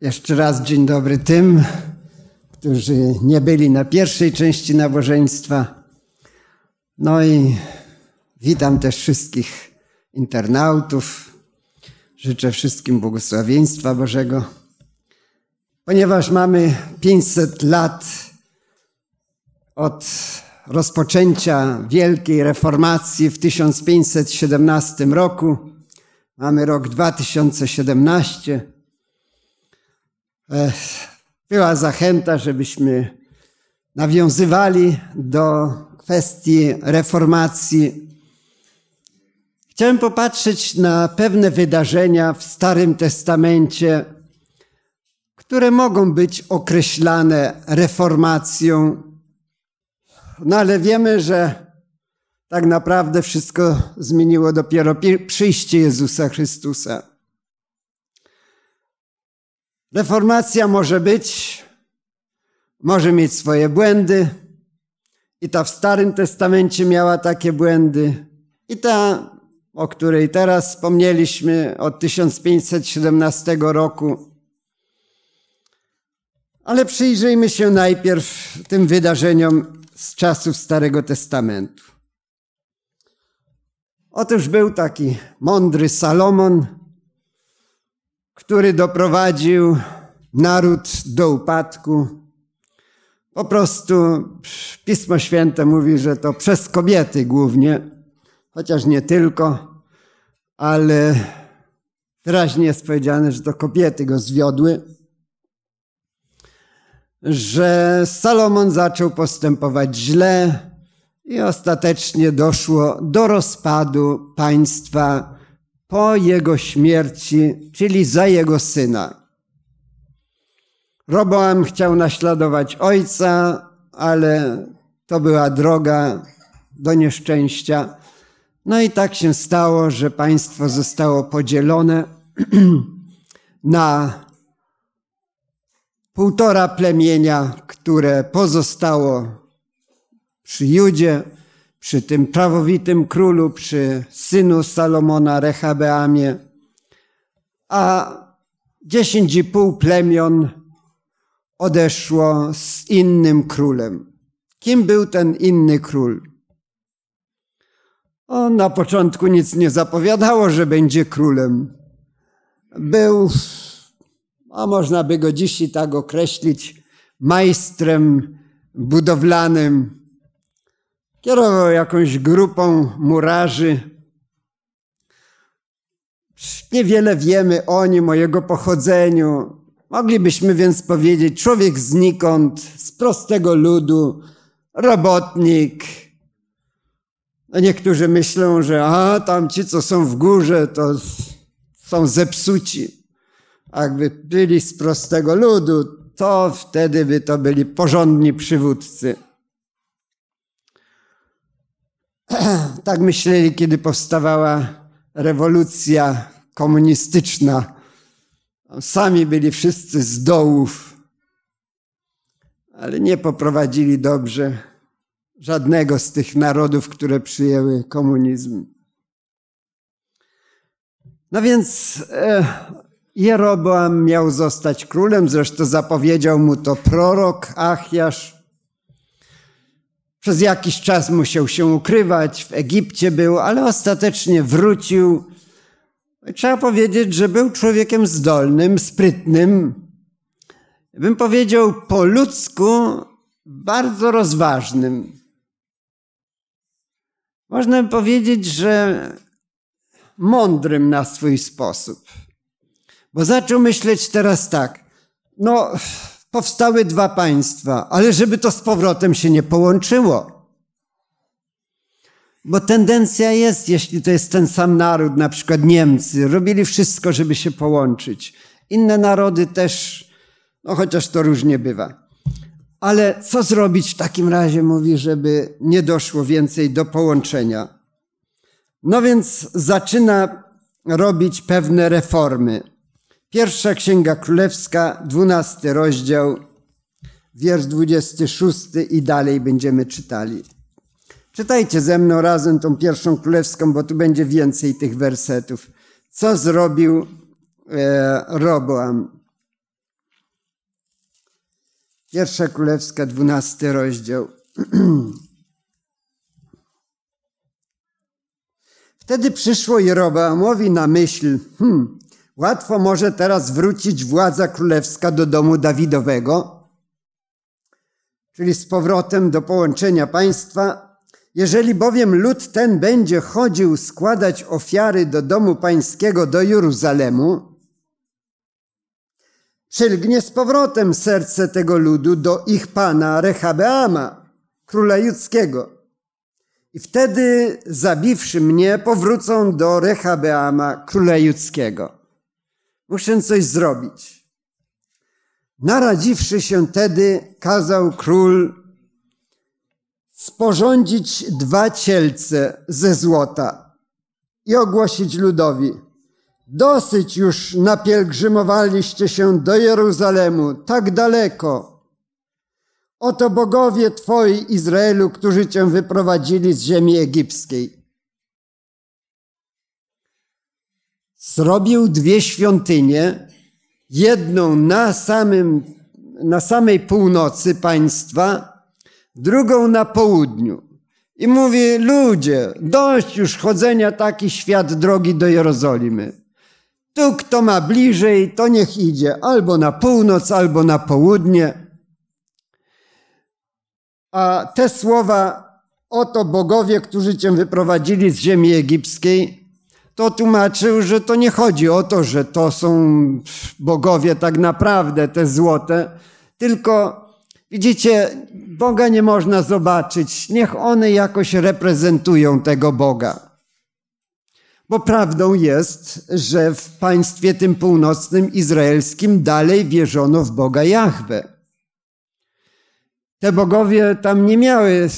Jeszcze raz dzień dobry tym, którzy nie byli na pierwszej części nabożeństwa. No i witam też wszystkich internautów. Życzę wszystkim błogosławieństwa Bożego. Ponieważ mamy 500 lat od rozpoczęcia wielkiej reformacji w 1517 roku, mamy rok 2017 była zachęta, żebyśmy nawiązywali do kwestii reformacji. Chciałem popatrzeć na pewne wydarzenia w Starym Testamencie, które mogą być określane reformacją. No ale wiemy, że tak naprawdę wszystko zmieniło dopiero przyjście Jezusa Chrystusa. Reformacja może być, może mieć swoje błędy. I ta w Starym Testamencie miała takie błędy. I ta, o której teraz wspomnieliśmy, od 1517 roku. Ale przyjrzyjmy się najpierw tym wydarzeniom z czasów Starego Testamentu. Otóż był taki mądry Salomon, który doprowadził naród do upadku. Po prostu Pismo Święte mówi, że to przez kobiety głównie, chociaż nie tylko, ale wyraźnie jest powiedziane, że to kobiety go zwiodły, że Salomon zaczął postępować źle i ostatecznie doszło do rozpadu państwa po jego śmierci, czyli za jego syna. Roboam chciał naśladować ojca, ale to była droga do nieszczęścia. No i tak się stało, że państwo zostało podzielone na półtora plemienia, które pozostało przy Judzie, przy tym prawowitym królu, przy synu Salomona, Rehabeamie, a dziesięć i pół plemion odeszło z innym królem. Kim był ten inny król? On na początku nic nie zapowiadało, że będzie królem. Był, a można by go dzisiaj tak określić, majstrem budowlanym, Kierował jakąś grupą murarzy. Niewiele wiemy o nim, o jego pochodzeniu. Moglibyśmy więc powiedzieć, człowiek znikąd, z prostego ludu, robotnik. No niektórzy myślą, że a tam ci, co są w górze, to są zepsuci. A jakby byli z prostego ludu, to wtedy by to byli porządni przywódcy. tak myśleli, kiedy powstawała rewolucja komunistyczna. Sami byli wszyscy z dołów, ale nie poprowadzili dobrze żadnego z tych narodów, które przyjęły komunizm. No więc e, Jeroboam miał zostać królem, zresztą zapowiedział mu to prorok Achiasz. Przez jakiś czas musiał się ukrywać, w Egipcie był, ale ostatecznie wrócił. Trzeba powiedzieć, że był człowiekiem zdolnym, sprytnym. Bym powiedział po ludzku bardzo rozważnym. Można by powiedzieć, że mądrym na swój sposób. Bo zaczął myśleć teraz tak. No, powstały dwa państwa, ale żeby to z powrotem się nie połączyło. Bo tendencja jest, jeśli to jest ten sam naród, na przykład Niemcy, robili wszystko, żeby się połączyć. Inne narody też, no chociaż to różnie bywa. Ale co zrobić w takim razie, mówi, żeby nie doszło więcej do połączenia? No więc zaczyna robić pewne reformy. Pierwsza Księga Królewska, dwunasty rozdział, wiersz dwudziesty szósty i dalej będziemy czytali. Czytajcie ze mną razem tą pierwszą królewską, bo tu będzie więcej tych wersetów. Co zrobił e, Roboam? Pierwsza Królewska, dwunasty rozdział. Wtedy przyszło Jeroboamowi na myśl, hmm, łatwo może teraz wrócić władza królewska do domu Dawidowego, czyli z powrotem do połączenia państwa. Jeżeli bowiem lud ten będzie chodził składać ofiary do domu pańskiego do Jeruzalemu, przylgnie z powrotem serce tego ludu do ich pana Rehabeama, króla judzkiego. I wtedy, zabiwszy mnie, powrócą do Rehabeama, króla judzkiego. Muszę coś zrobić. Naradziwszy się tedy, kazał król sporządzić dwa cielce ze złota i ogłosić ludowi – Dosyć już napielgrzymowaliście się do Jeruzalemu, tak daleko. Oto bogowie Twoi, Izraelu, którzy Cię wyprowadzili z ziemi egipskiej. Zrobił dwie świątynie, jedną na, samym, na samej północy państwa, drugą na południu. I mówi, ludzie, dość już chodzenia taki świat drogi do Jerozolimy. Tu kto ma bliżej, to niech idzie albo na północ, albo na południe. A te słowa, oto bogowie, którzy cię wyprowadzili z ziemi egipskiej, to tłumaczył, że to nie chodzi o to, że to są bogowie tak naprawdę, te złote, tylko widzicie, Boga nie można zobaczyć. Niech one jakoś reprezentują tego Boga. Bo prawdą jest, że w państwie tym północnym izraelskim dalej wierzono w Boga Jahwe. Te bogowie tam nie miały,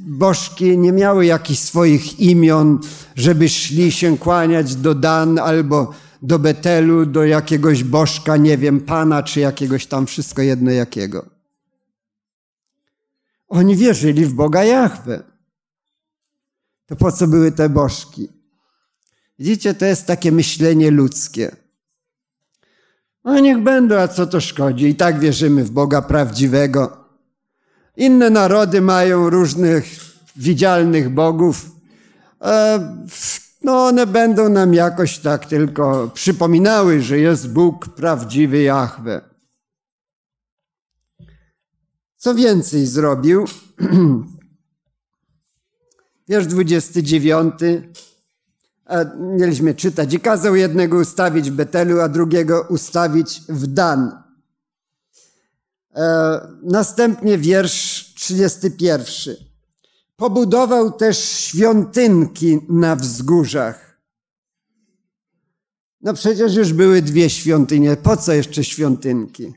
bożki nie miały jakichś swoich imion, żeby szli się kłaniać do Dan albo do Betelu, do jakiegoś bożka, nie wiem, pana czy jakiegoś tam, wszystko jedno jakiego. Oni wierzyli w Boga Jahwe. To po co były te bożki? Widzicie, to jest takie myślenie ludzkie. No niech będą, a co to szkodzi? I tak wierzymy w Boga prawdziwego. Inne narody mają różnych widzialnych bogów. No one będą nam jakoś tak tylko przypominały, że jest Bóg prawdziwy Jahwe. Co więcej zrobił? Wiersz 29 mieliśmy czytać. I kazał jednego ustawić w Betelu, a drugiego ustawić w Dan. E, następnie wiersz 31. Pobudował też świątynki na wzgórzach. No przecież już były dwie świątynie. Po co jeszcze świątynki?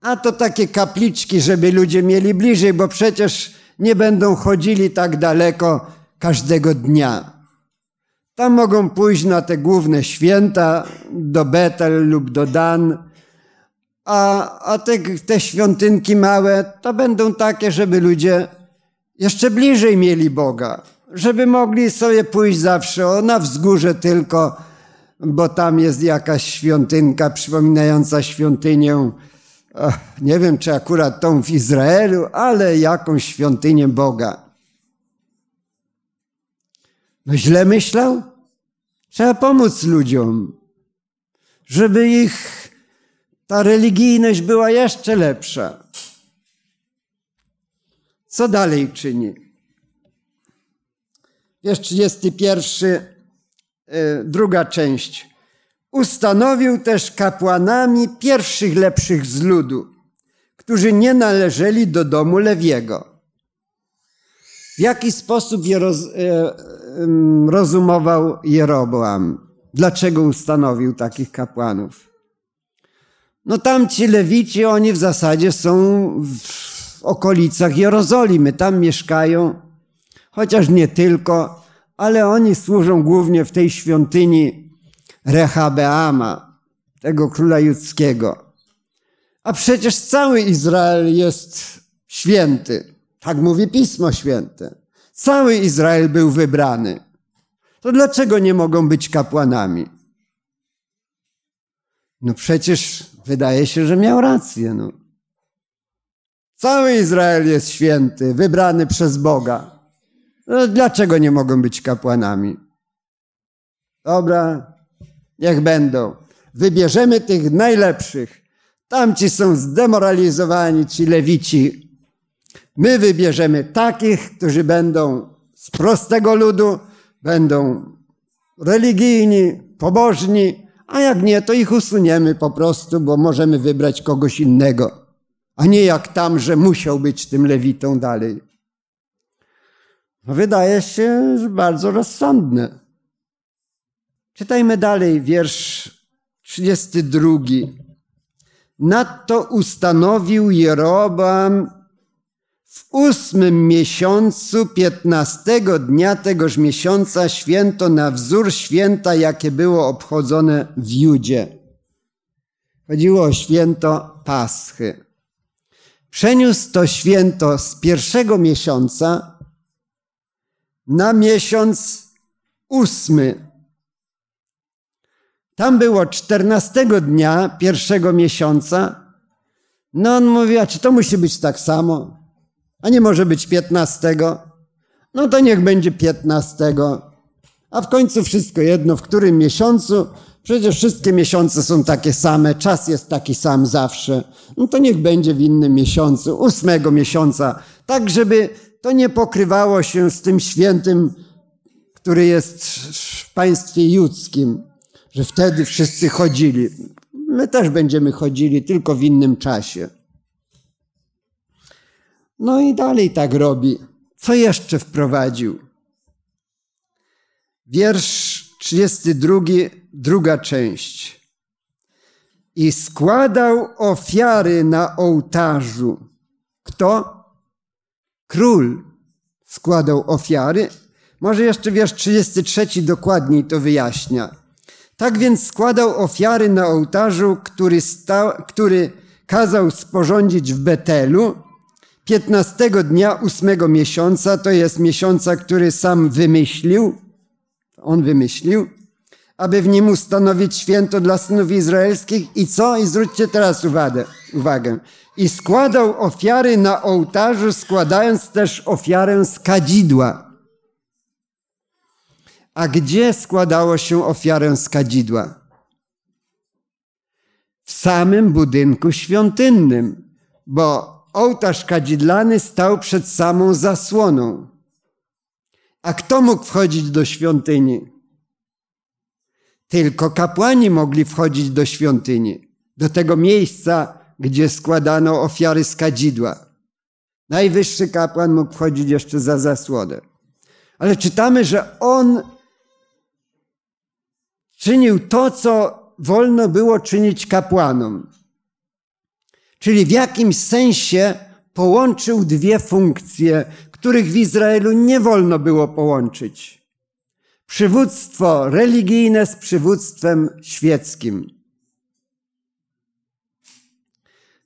A to takie kapliczki, żeby ludzie mieli bliżej, bo przecież nie będą chodzili tak daleko każdego dnia. Tam mogą pójść na te główne święta, do Betel lub do Dan, a, a te, te świątynki małe to będą takie, żeby ludzie jeszcze bliżej mieli Boga, żeby mogli sobie pójść zawsze o, na wzgórze tylko, bo tam jest jakaś świątynka przypominająca świątynię, nie wiem czy akurat tą w Izraelu, ale jakąś świątynię Boga. No źle myślał? Trzeba pomóc ludziom, żeby ich ta religijność była jeszcze lepsza. Co dalej czyni? Wiersz 31, e, druga część. Ustanowił też kapłanami pierwszych lepszych z ludu, którzy nie należeli do domu Lewiego w jaki sposób je roz, e, rozumował Jeroboam? Dlaczego ustanowił takich kapłanów? No tam ci lewici, oni w zasadzie są w okolicach Jerozolimy, tam mieszkają, chociaż nie tylko, ale oni służą głównie w tej świątyni Rehabeama, tego króla judzkiego. A przecież cały Izrael jest święty. Tak mówi Pismo Święte. Cały Izrael był wybrany. To dlaczego nie mogą być kapłanami? No przecież wydaje się, że miał rację. No. Cały Izrael jest święty, wybrany przez Boga. No, dlaczego nie mogą być kapłanami? Dobra, niech będą. Wybierzemy tych najlepszych. Tamci są zdemoralizowani, ci lewici. My wybierzemy takich, którzy będą z prostego ludu, będą religijni, pobożni, a jak nie, to ich usuniemy po prostu, bo możemy wybrać kogoś innego, a nie jak tam, że musiał być tym lewitą dalej. No wydaje się że bardzo rozsądne. Czytajmy dalej wiersz 32. Nadto ustanowił Jeroboam w ósmym miesiącu, piętnastego dnia tegoż miesiąca, święto na wzór święta, jakie było obchodzone w Judzie. Chodziło o święto Paschy. Przeniósł to święto z pierwszego miesiąca na miesiąc ósmy. Tam było czternastego dnia pierwszego miesiąca. No on mówi, a czy to musi być tak samo? A nie może być piętnastego? No to niech będzie piętnastego. A w końcu wszystko jedno, w którym miesiącu. Przecież wszystkie miesiące są takie same, czas jest taki sam zawsze. No to niech będzie w innym miesiącu, ósmego miesiąca, tak żeby to nie pokrywało się z tym świętym, który jest w państwie judzkim, że wtedy wszyscy chodzili. My też będziemy chodzili, tylko w innym czasie. No i dalej tak robi. Co jeszcze wprowadził? Wiersz 32, druga część. I składał ofiary na ołtarzu. Kto? Król składał ofiary. Może jeszcze wiersz 33 dokładniej to wyjaśnia. Tak więc składał ofiary na ołtarzu, który, który kazał sporządzić w Betelu, 15 dnia ósmego miesiąca, to jest miesiąca, który sam wymyślił, on wymyślił, aby w nim ustanowić święto dla synów izraelskich i co? I zwróćcie teraz uwagę, uwagę. I składał ofiary na ołtarzu, składając też ofiarę z kadzidła. A gdzie składało się ofiarę z kadzidła? W samym budynku świątynnym, bo ołtarz kadzidlany stał przed samą zasłoną. A kto mógł wchodzić do świątyni? Tylko kapłani mogli wchodzić do świątyni, do tego miejsca, gdzie składano ofiary z kadzidła. Najwyższy kapłan mógł wchodzić jeszcze za zasłonę. Ale czytamy, że on czynił to, co wolno było czynić kapłanom. Czyli w jakimś sensie połączył dwie funkcje, których w Izraelu nie wolno było połączyć. Przywództwo religijne z przywództwem świeckim.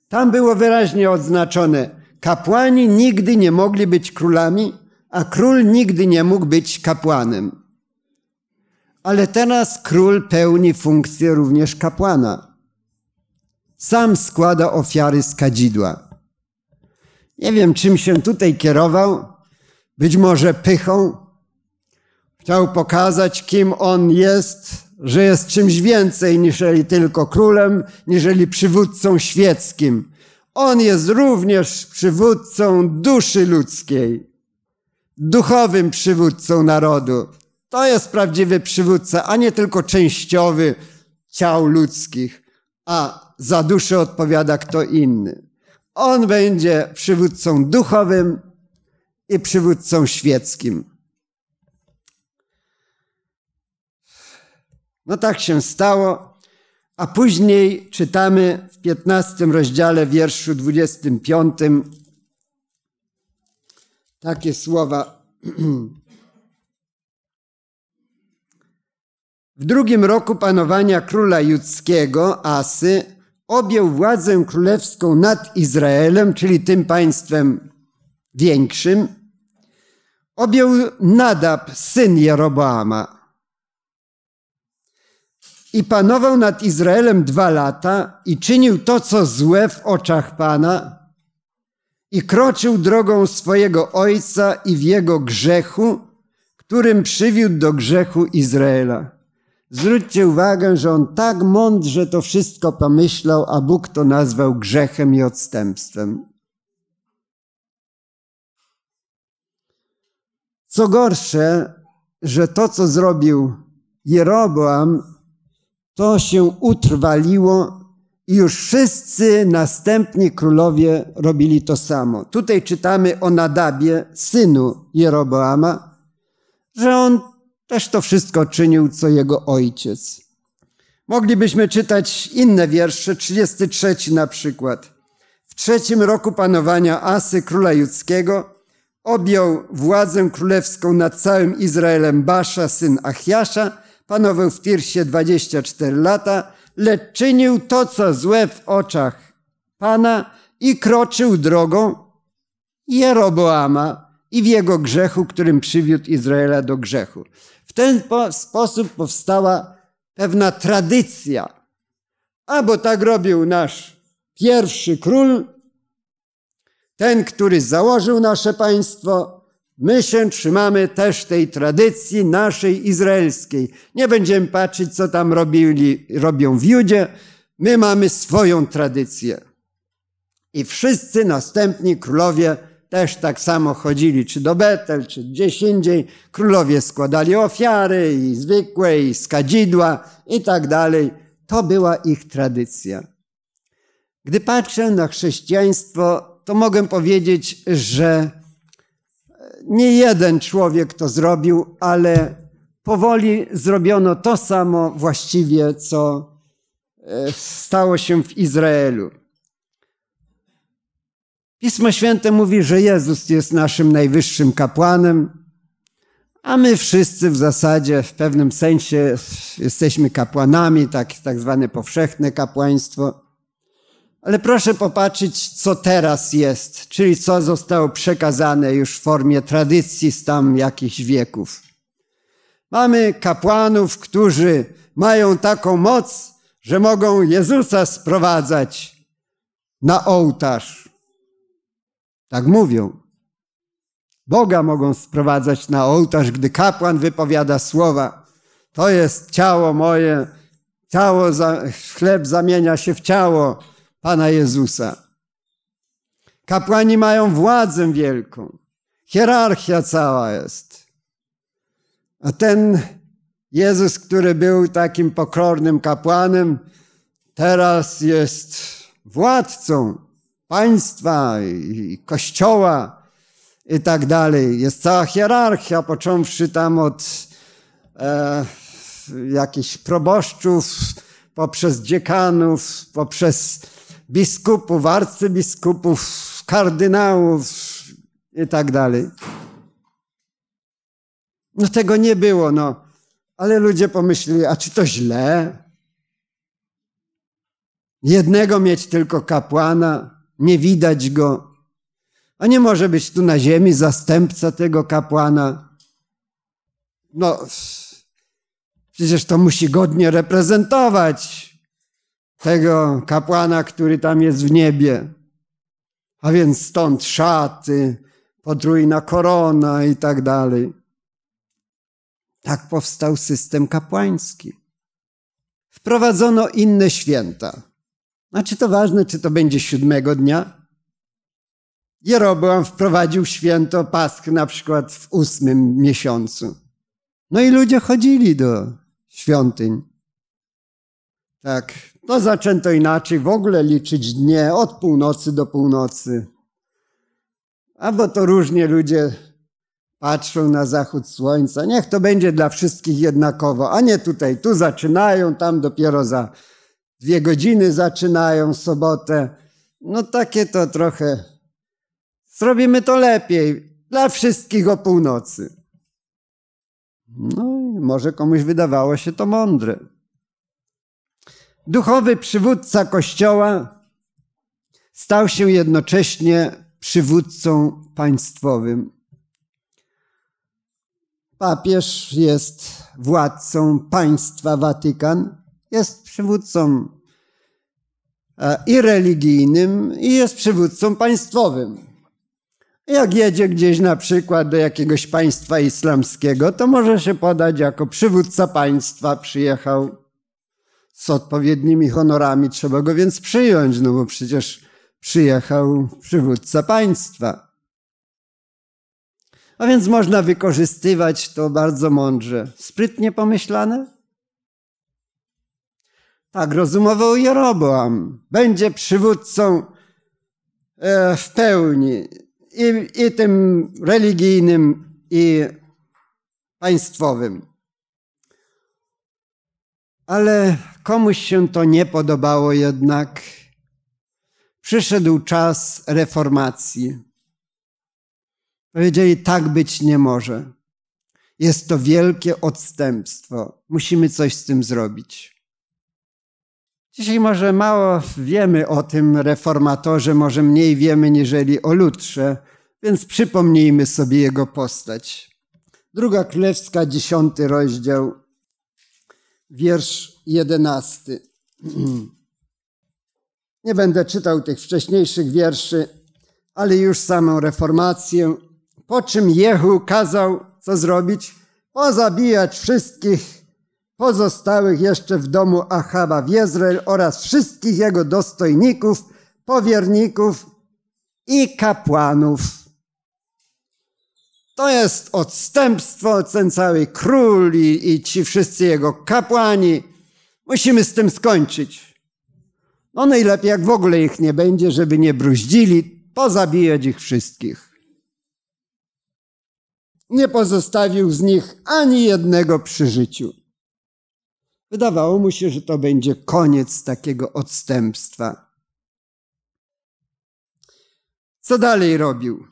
Tam było wyraźnie odznaczone, kapłani nigdy nie mogli być królami, a król nigdy nie mógł być kapłanem. Ale teraz król pełni funkcję również kapłana sam składa ofiary z kadzidła. Nie wiem, czym się tutaj kierował. Być może pychą. Chciał pokazać, kim on jest, że jest czymś więcej niżeli tylko królem, niżeli przywódcą świeckim. On jest również przywódcą duszy ludzkiej, duchowym przywódcą narodu. To jest prawdziwy przywódca, a nie tylko częściowy ciał ludzkich, a za duszę odpowiada kto inny. On będzie przywódcą duchowym i przywódcą świeckim. No tak się stało, a później czytamy w 15 rozdziale, wierszu 25 takie słowa. W drugim roku panowania króla judzkiego Asy objął władzę królewską nad Izraelem, czyli tym państwem większym, objął Nadab, syn Jeroboama. i panował nad Izraelem dwa lata i czynił to, co złe w oczach Pana i kroczył drogą swojego ojca i w jego grzechu, którym przywiódł do grzechu Izraela. Zwróćcie uwagę, że on tak mądrze to wszystko pomyślał, a Bóg to nazwał grzechem i odstępstwem. Co gorsze, że to, co zrobił Jeroboam, to się utrwaliło i już wszyscy następni królowie robili to samo. Tutaj czytamy o Nadabie, synu Jeroboama, że on też to wszystko czynił, co jego ojciec. Moglibyśmy czytać inne wiersze, 33 na przykład. W trzecim roku panowania Asy, króla judzkiego, objął władzę królewską nad całym Izraelem Basza, syn Achiasza, panował w Tirsie 24 lata, lecz czynił to, co złe w oczach Pana i kroczył drogą Jeroboama i w jego grzechu, którym przywiódł Izraela do grzechu. W ten sposób powstała pewna tradycja. Albo tak robił nasz pierwszy król, ten, który założył nasze państwo, my się trzymamy też tej tradycji naszej izraelskiej. Nie będziemy patrzeć, co tam robili, robią w Judzie. My mamy swoją tradycję. I wszyscy następni królowie też tak samo chodzili, czy do Betel, czy gdzieś indziej. Królowie składali ofiary i zwykłe, i skadzidła i tak dalej. To była ich tradycja. Gdy patrzę na chrześcijaństwo, to mogę powiedzieć, że nie jeden człowiek to zrobił, ale powoli zrobiono to samo właściwie, co e, stało się w Izraelu. Pismo Święte mówi, że Jezus jest naszym najwyższym kapłanem, a my wszyscy w zasadzie w pewnym sensie jesteśmy kapłanami, tak, tak zwane powszechne kapłaństwo. Ale proszę popatrzeć, co teraz jest, czyli co zostało przekazane już w formie tradycji z tam jakichś wieków. Mamy kapłanów, którzy mają taką moc, że mogą Jezusa sprowadzać na ołtarz. Tak mówią. Boga mogą sprowadzać na ołtarz, gdy kapłan wypowiada słowa. To jest ciało moje, ciało, chleb zamienia się w ciało Pana Jezusa. Kapłani mają władzę wielką. Hierarchia cała jest. A ten Jezus, który był takim pokornym kapłanem, teraz jest władcą państwa i kościoła i tak dalej. Jest cała hierarchia, począwszy tam od e, jakichś proboszczów, poprzez dziekanów, poprzez biskupów, arcybiskupów, kardynałów i tak dalej. No tego nie było, no. Ale ludzie pomyśleli, a czy to źle? Jednego mieć tylko kapłana, nie widać go. A nie może być tu na ziemi zastępca tego kapłana. No, przecież to musi godnie reprezentować tego kapłana, który tam jest w niebie. A więc stąd szaty, potrójna korona i tak dalej. Tak powstał system kapłański. Wprowadzono inne święta. A czy to ważne, czy to będzie siódmego dnia? Jeroboam wprowadził święto Paschy na przykład w ósmym miesiącu. No i ludzie chodzili do świątyń. Tak, to zaczęto inaczej, w ogóle liczyć dnie od północy do północy. Albo to różnie ludzie patrzą na zachód słońca. Niech to będzie dla wszystkich jednakowo, a nie tutaj. Tu zaczynają, tam dopiero za dwie godziny zaczynają sobotę. No takie to trochę. Zrobimy to lepiej. Dla wszystkich o północy. No i może komuś wydawało się to mądre. Duchowy przywódca Kościoła stał się jednocześnie przywódcą państwowym. Papież jest władcą państwa Watykan Jest przywódcą e, i religijnym, i jest przywódcą państwowym. Jak jedzie gdzieś na przykład do jakiegoś państwa islamskiego, to może się podać jako przywódca państwa, przyjechał z odpowiednimi honorami, trzeba go więc przyjąć, no bo przecież przyjechał przywódca państwa. A więc można wykorzystywać to bardzo mądrze. Sprytnie pomyślane? Tak rozumował Jeroboam. Będzie przywódcą e, w pełni i, i tym religijnym, i państwowym. Ale komuś się to nie podobało jednak. Przyszedł czas reformacji. Powiedzieli, tak być nie może. Jest to wielkie odstępstwo. Musimy coś z tym zrobić. Dzisiaj może mało wiemy o tym reformatorze, może mniej wiemy niżeli o Lutrze, więc przypomnijmy sobie jego postać. Druga Królewska, dziesiąty rozdział, wiersz jedenasty. Nie będę czytał tych wcześniejszych wierszy, ale już samą reformację. Po czym Jehu kazał co zrobić? Pozabijać wszystkich pozostałych jeszcze w domu Achaba w Jezreel oraz wszystkich jego dostojników, powierników i kapłanów. To jest odstępstwo, ten cały król i, i ci wszyscy jego kapłani. Musimy z tym skończyć. No najlepiej, jak w ogóle ich nie będzie, żeby nie bruździli, pozabijać ich wszystkich. Nie pozostawił z nich ani jednego przy życiu. Wydawało mu się, że to będzie koniec takiego odstępstwa. Co dalej robił?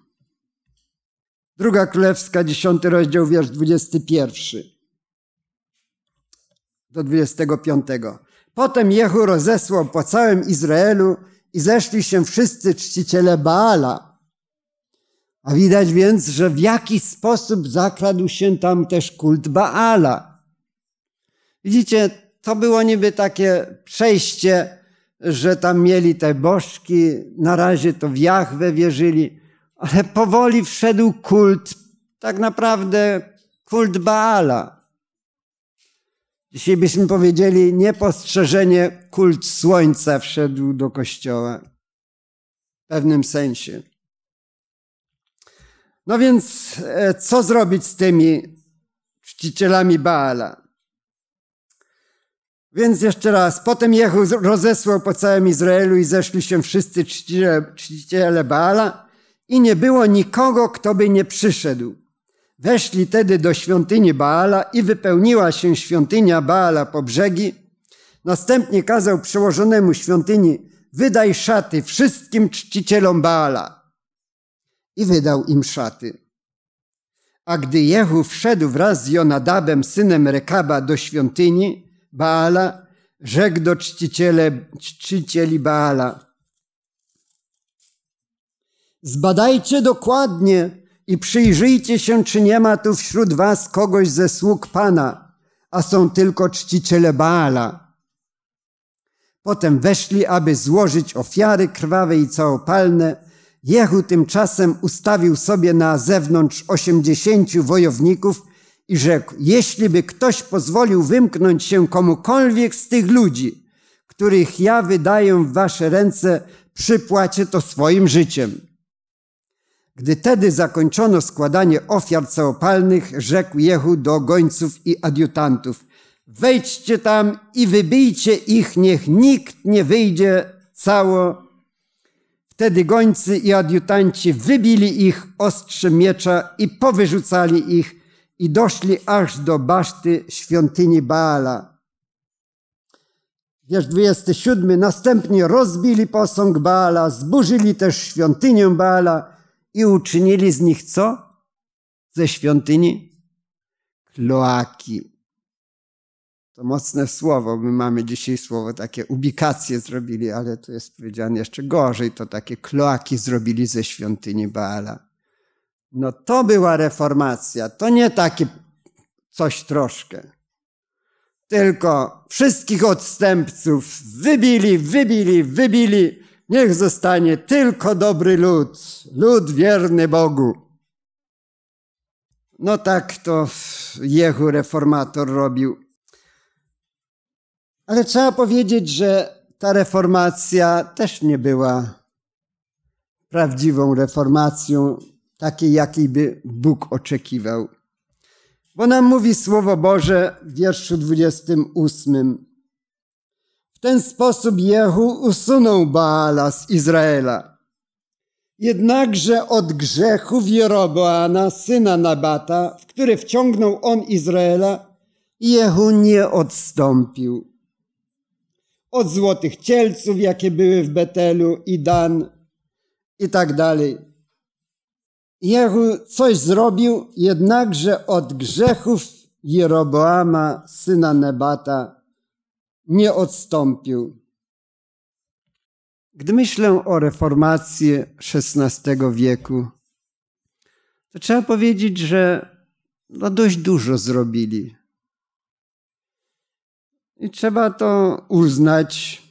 Druga Królewska, dziesiąty rozdział, wiersz dwudziesty pierwszy do dwudziestego piątego. Potem Jehu rozesłał po całym Izraelu i zeszli się wszyscy czciciele Baala. A widać więc, że w jakiś sposób zakradł się tam też kult Baala. Widzicie, to było niby takie przejście, że tam mieli te bożki, na razie to w Jahwe wierzyli, ale powoli wszedł kult, tak naprawdę kult Baala. Dzisiaj byśmy powiedzieli, niepostrzeżenie kult słońca wszedł do kościoła. W pewnym sensie. No więc, e, co zrobić z tymi czcicielami Baala? Więc jeszcze raz, potem Jehu rozesłał po całym Izraelu i zeszli się wszyscy czciciele, czciciele Baala i nie było nikogo, kto by nie przyszedł. Weszli tedy do świątyni Baala i wypełniła się świątynia Baala po brzegi. Następnie kazał przełożonemu świątyni, wydaj szaty wszystkim czcicielom Baala. I wydał im szaty. A gdy Jehu wszedł wraz z Jonadabem, synem Rekaba, do świątyni Baala, rzekł do czciciele, czcicieli Baala. Zbadajcie dokładnie, i przyjrzyjcie się, czy nie ma tu wśród was kogoś ze sług Pana, a są tylko czciciele Baala. Potem weszli, aby złożyć ofiary krwawe i całopalne. Jehu tymczasem ustawił sobie na zewnątrz osiemdziesięciu wojowników i rzekł, jeśli by ktoś pozwolił wymknąć się komukolwiek z tych ludzi, których ja wydaję w wasze ręce, przypłacie to swoim życiem. Gdy tedy zakończono składanie ofiar całopalnych, rzekł Jehu do gońców i adiutantów, wejdźcie tam i wybijcie ich, niech nikt nie wyjdzie cało. Wtedy gońcy i adiutanci wybili ich ostrzem miecza i powyrzucali ich i doszli aż do baszty świątyni Baala. Wiersz 27. Następnie rozbili posąg Baala, zburzyli też świątynię Baala, i uczynili z nich co? Ze świątyni? Kloaki. To mocne słowo. My mamy dzisiaj słowo takie ubikacje zrobili, ale to jest powiedziane jeszcze gorzej. To takie kloaki zrobili ze świątyni Baala. No to była reformacja. To nie takie coś troszkę. tylko wszystkich odstępców wybili, wybili, wybili. Niech zostanie tylko dobry lud, lud wierny Bogu. No tak to Jehu reformator robił. Ale trzeba powiedzieć, że ta reformacja też nie była prawdziwą reformacją, takiej, jakiej by Bóg oczekiwał. Bo nam mówi Słowo Boże w wierszu 28. W ten sposób Jehu usunął Baala z Izraela. Jednakże od grzechów Jeroboana, syna Nabata, w który wciągnął on Izraela, Jehu nie odstąpił. Od złotych cielców, jakie były w Betelu i Dan i tak dalej. Jehu coś zrobił, jednakże od grzechów Jeroboama, syna Nebata, nie odstąpił. Gdy myślę o reformacji XVI wieku, to trzeba powiedzieć, że no dość dużo zrobili. I trzeba to uznać,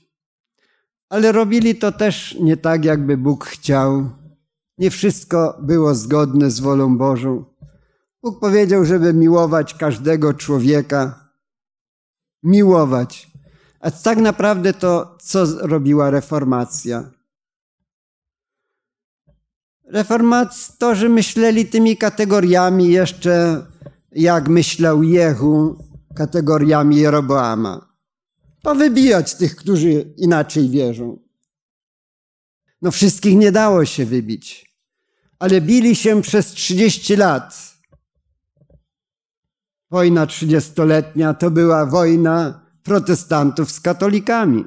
ale robili to też nie tak, jakby Bóg chciał. Nie wszystko było zgodne z wolą Bożą. Bóg powiedział, żeby miłować każdego człowieka. Miłować. A tak naprawdę to, co robiła reformacja? Reformatorzy myśleli tymi kategoriami jeszcze, jak myślał Jehu, kategoriami Jeroboama. Powybijać tych, którzy inaczej wierzą. No wszystkich nie dało się wybić, ale bili się przez 30 lat. Wojna trzydziestoletnia to była wojna protestantów z katolikami.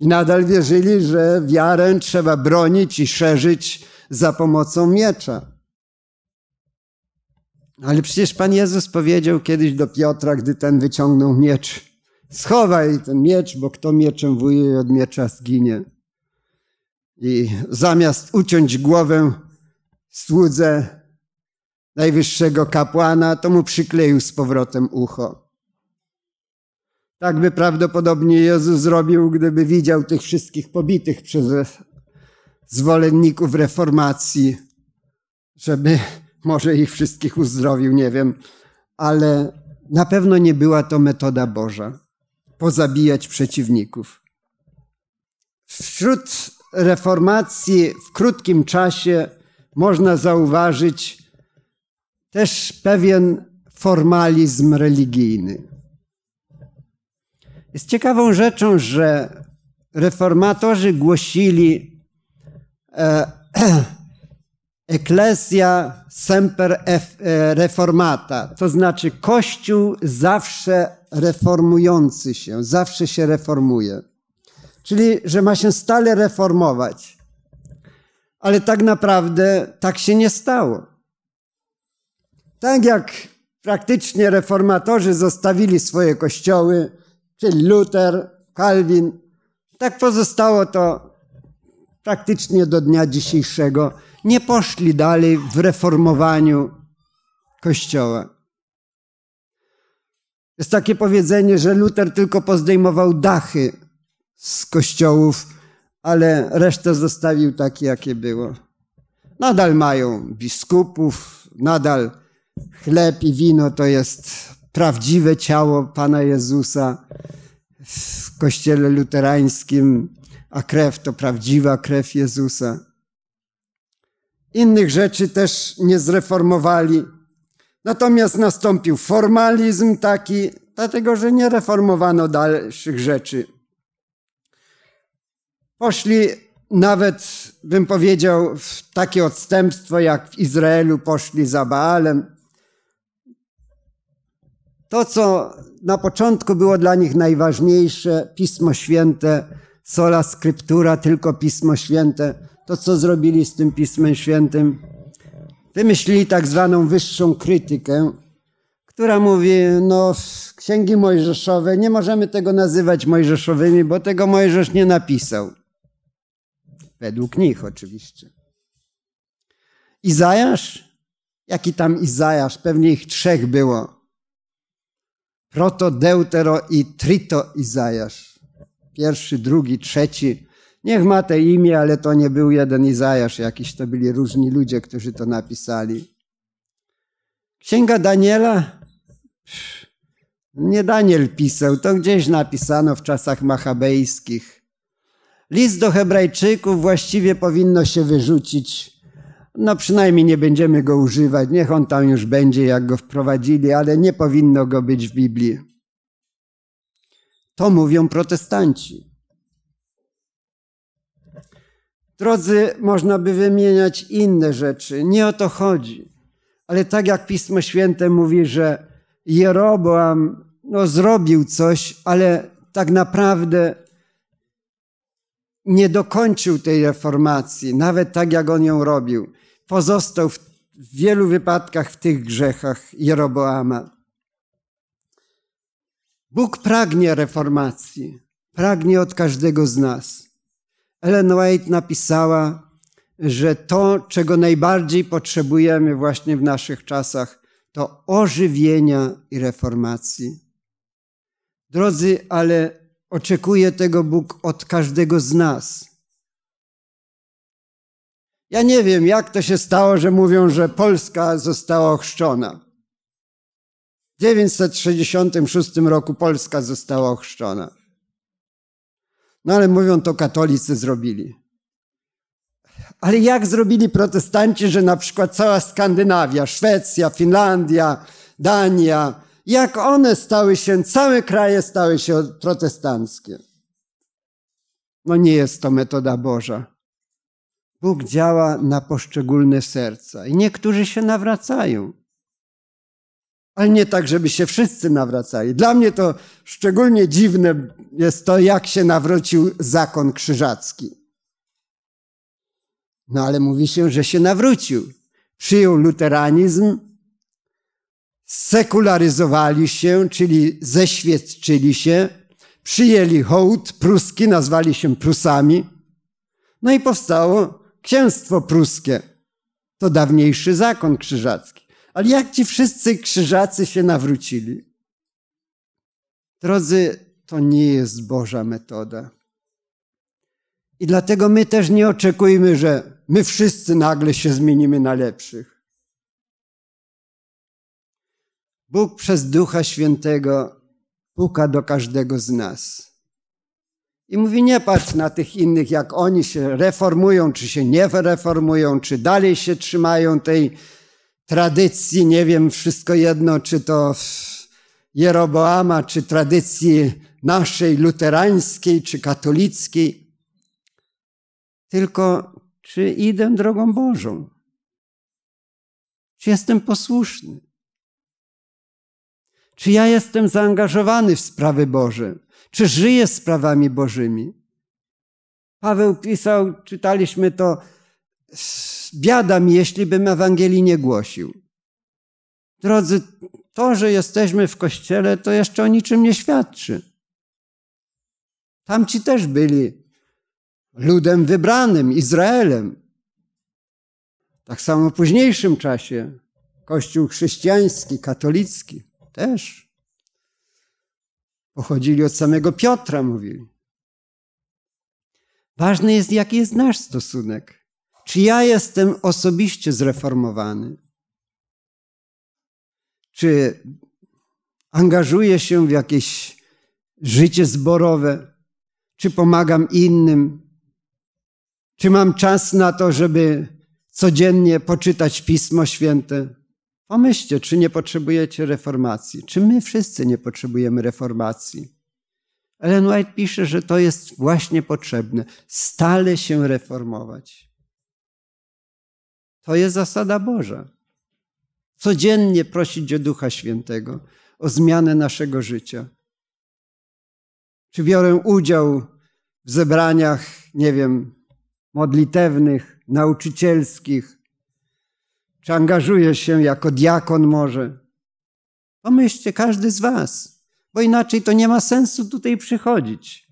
I nadal wierzyli, że wiarę trzeba bronić i szerzyć za pomocą miecza. Ale przecież Pan Jezus powiedział kiedyś do Piotra, gdy ten wyciągnął miecz: Schowaj ten miecz, bo kto mieczem wuje, od miecza zginie. I zamiast uciąć głowę słudze najwyższego kapłana, to mu przykleił z powrotem ucho. Tak by prawdopodobnie Jezus zrobił, gdyby widział tych wszystkich pobitych przez zwolenników reformacji, żeby może ich wszystkich uzdrowił, nie wiem, ale na pewno nie była to metoda Boża pozabijać przeciwników. Wśród reformacji w krótkim czasie można zauważyć też pewien formalizm religijny. Jest ciekawą rzeczą, że reformatorzy głosili e, Ecclesia semper e, reformata, to znaczy Kościół zawsze reformujący się, zawsze się reformuje. Czyli, że ma się stale reformować. Ale tak naprawdę tak się nie stało. Tak jak praktycznie reformatorzy zostawili swoje kościoły, czyli Luther, Calvin, tak pozostało to praktycznie do dnia dzisiejszego nie poszli dalej w reformowaniu Kościoła. Jest takie powiedzenie, że Luter tylko pozdejmował dachy z kościołów, ale resztę zostawił takie, jakie było. Nadal mają biskupów, nadal chleb i wino to jest prawdziwe ciało Pana Jezusa w kościele luterańskim, a krew to prawdziwa krew Jezusa. Innych rzeczy też nie zreformowali. Natomiast nastąpił formalizm taki, dlatego że nie reformowano dalszych rzeczy. Poszli nawet, bym powiedział, w takie odstępstwo, jak w Izraelu poszli za Baalem. To, co na początku było dla nich najważniejsze, Pismo Święte, sola scriptura, tylko Pismo Święte, to, co zrobili z tym Pismem Świętym. Wymyślili tak zwaną wyższą krytykę, która mówi, no księgi mojżeszowe, nie możemy tego nazywać mojżeszowymi, bo tego Mojżesz nie napisał. Według nich oczywiście. Izajasz? Jaki tam Izajasz? Pewnie ich trzech było. proto, deutero i trito Izajasz. Pierwszy, drugi, trzeci. Niech ma te imię, ale to nie był jeden Izajasz, jakiś to byli różni ludzie, którzy to napisali. Księga Daniela? Nie Daniel pisał, to gdzieś napisano w czasach machabejskich. List do Hebrajczyków właściwie powinno się wyrzucić. No przynajmniej nie będziemy go używać. Niech on tam już będzie, jak go wprowadzili, ale nie powinno go być w Biblii. To mówią protestanci. Drodzy, można by wymieniać inne rzeczy. Nie o to chodzi. Ale tak jak Pismo Święte mówi, że Jeroboam no, zrobił coś, ale tak naprawdę nie dokończył tej reformacji, nawet tak jak on ją robił. Pozostał w wielu wypadkach w tych grzechach Jeroboama. Bóg pragnie reformacji, pragnie od każdego z nas. Ellen White napisała, że to, czego najbardziej potrzebujemy właśnie w naszych czasach, to ożywienia i reformacji. Drodzy, ale oczekuje tego Bóg od każdego z nas. Ja nie wiem, jak to się stało, że mówią, że Polska została ochrzczona. W 966 roku Polska została ochrzczona. No ale mówią, to katolicy zrobili. Ale jak zrobili protestanci, że na przykład cała Skandynawia, Szwecja, Finlandia, Dania, jak one stały się, całe kraje stały się protestanckie? No nie jest to metoda Boża. Bóg działa na poszczególne serca i niektórzy się nawracają. Ale nie tak, żeby się wszyscy nawracali. Dla mnie to szczególnie dziwne jest to, jak się nawrócił zakon krzyżacki. No ale mówi się, że się nawrócił. Przyjął luteranizm, sekularyzowali się, czyli zeświadczyli się, przyjęli hołd pruski, nazwali się Prusami. No i powstało księstwo pruskie. To dawniejszy zakon krzyżacki. Ale jak ci wszyscy krzyżacy się nawrócili? Drodzy, to nie jest Boża metoda. I dlatego my też nie oczekujmy, że my wszyscy nagle się zmienimy na lepszych. Bóg przez Ducha Świętego puka do każdego z nas. I mówi: Nie patrz na tych innych, jak oni się reformują, czy się nie reformują, czy dalej się trzymają tej tradycji, nie wiem, wszystko jedno, czy to Jeroboama, czy tradycji naszej luterańskiej, czy katolickiej. Tylko czy idę drogą Bożą? Czy jestem posłuszny? Czy ja jestem zaangażowany w sprawy Boże? Czy żyję sprawami Bożymi? Paweł pisał, czytaliśmy to, biada mi, jeśli bym Ewangelii nie głosił. Drodzy, to, że jesteśmy w kościele, to jeszcze o niczym nie świadczy. Tamci też byli ludem wybranym, Izraelem. Tak samo w późniejszym czasie Kościół chrześcijański, katolicki też. Pochodzili od samego Piotra, mówili. Ważny jest, jaki jest nasz stosunek. Czy ja jestem osobiście zreformowany? Czy angażuję się w jakieś życie zborowe? Czy pomagam innym? Czy mam czas na to, żeby codziennie poczytać Pismo Święte? Pomyślcie, czy nie potrzebujecie reformacji? Czy my wszyscy nie potrzebujemy reformacji? Ellen White pisze, że to jest właśnie potrzebne. Stale się reformować. To jest zasada Boża. Codziennie prosić o Ducha Świętego, o zmianę naszego życia. Czy biorę udział w zebraniach, nie wiem, modlitewnych, nauczycielskich, czy angażuję się jako diakon może? Pomyślcie, każdy z Was, bo inaczej to nie ma sensu tutaj przychodzić.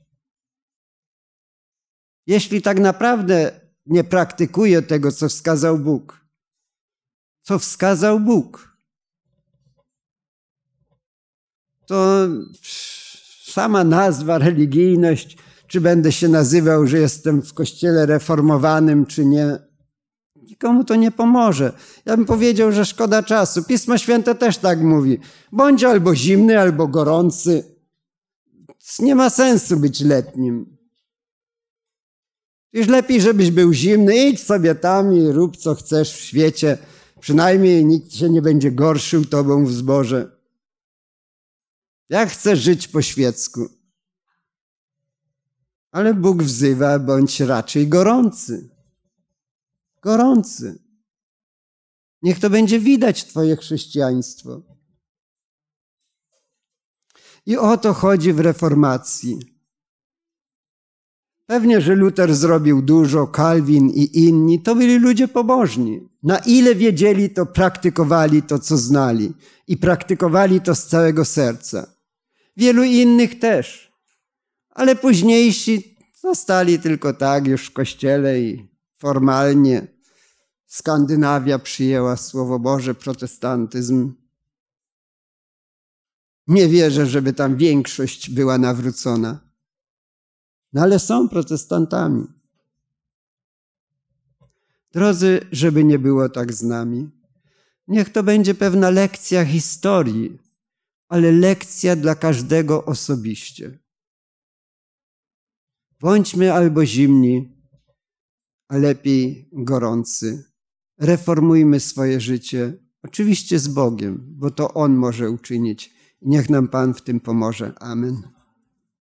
Jeśli tak naprawdę nie praktykuje tego, co wskazał Bóg, co wskazał Bóg, to sama nazwa religijność, czy będę się nazywał, że jestem w kościele reformowanym, czy nie, nikomu to nie pomoże. Ja bym powiedział, że szkoda czasu. Pismo Święte też tak mówi. Bądź albo zimny, albo gorący. Nie ma sensu być letnim. Już lepiej, żebyś był zimny, idź sobie tam i rób co chcesz w świecie. Przynajmniej nikt się nie będzie gorszył tobą w zborze. Jak chcesz żyć po świecku? Ale Bóg wzywa, bądź raczej gorący. Gorący. Niech to będzie widać Twoje chrześcijaństwo. I o to chodzi w reformacji. Pewnie, że Luther zrobił dużo, Kalwin i inni, to byli ludzie pobożni. Na ile wiedzieli, to praktykowali to, co znali i praktykowali to z całego serca. Wielu innych też. Ale późniejsi zostali tylko tak już w kościele i formalnie. Skandynawia przyjęła Słowo Boże, protestantyzm. Nie wierzę, żeby tam większość była nawrócona. No ale są protestantami. Drodzy, żeby nie było tak z nami, niech to będzie pewna lekcja historii, ale lekcja dla każdego osobiście. Bądźmy albo zimni, a lepiej gorący. Reformujmy swoje życie, oczywiście z Bogiem, bo to On może uczynić. Niech nam Pan w tym pomoże. Amen.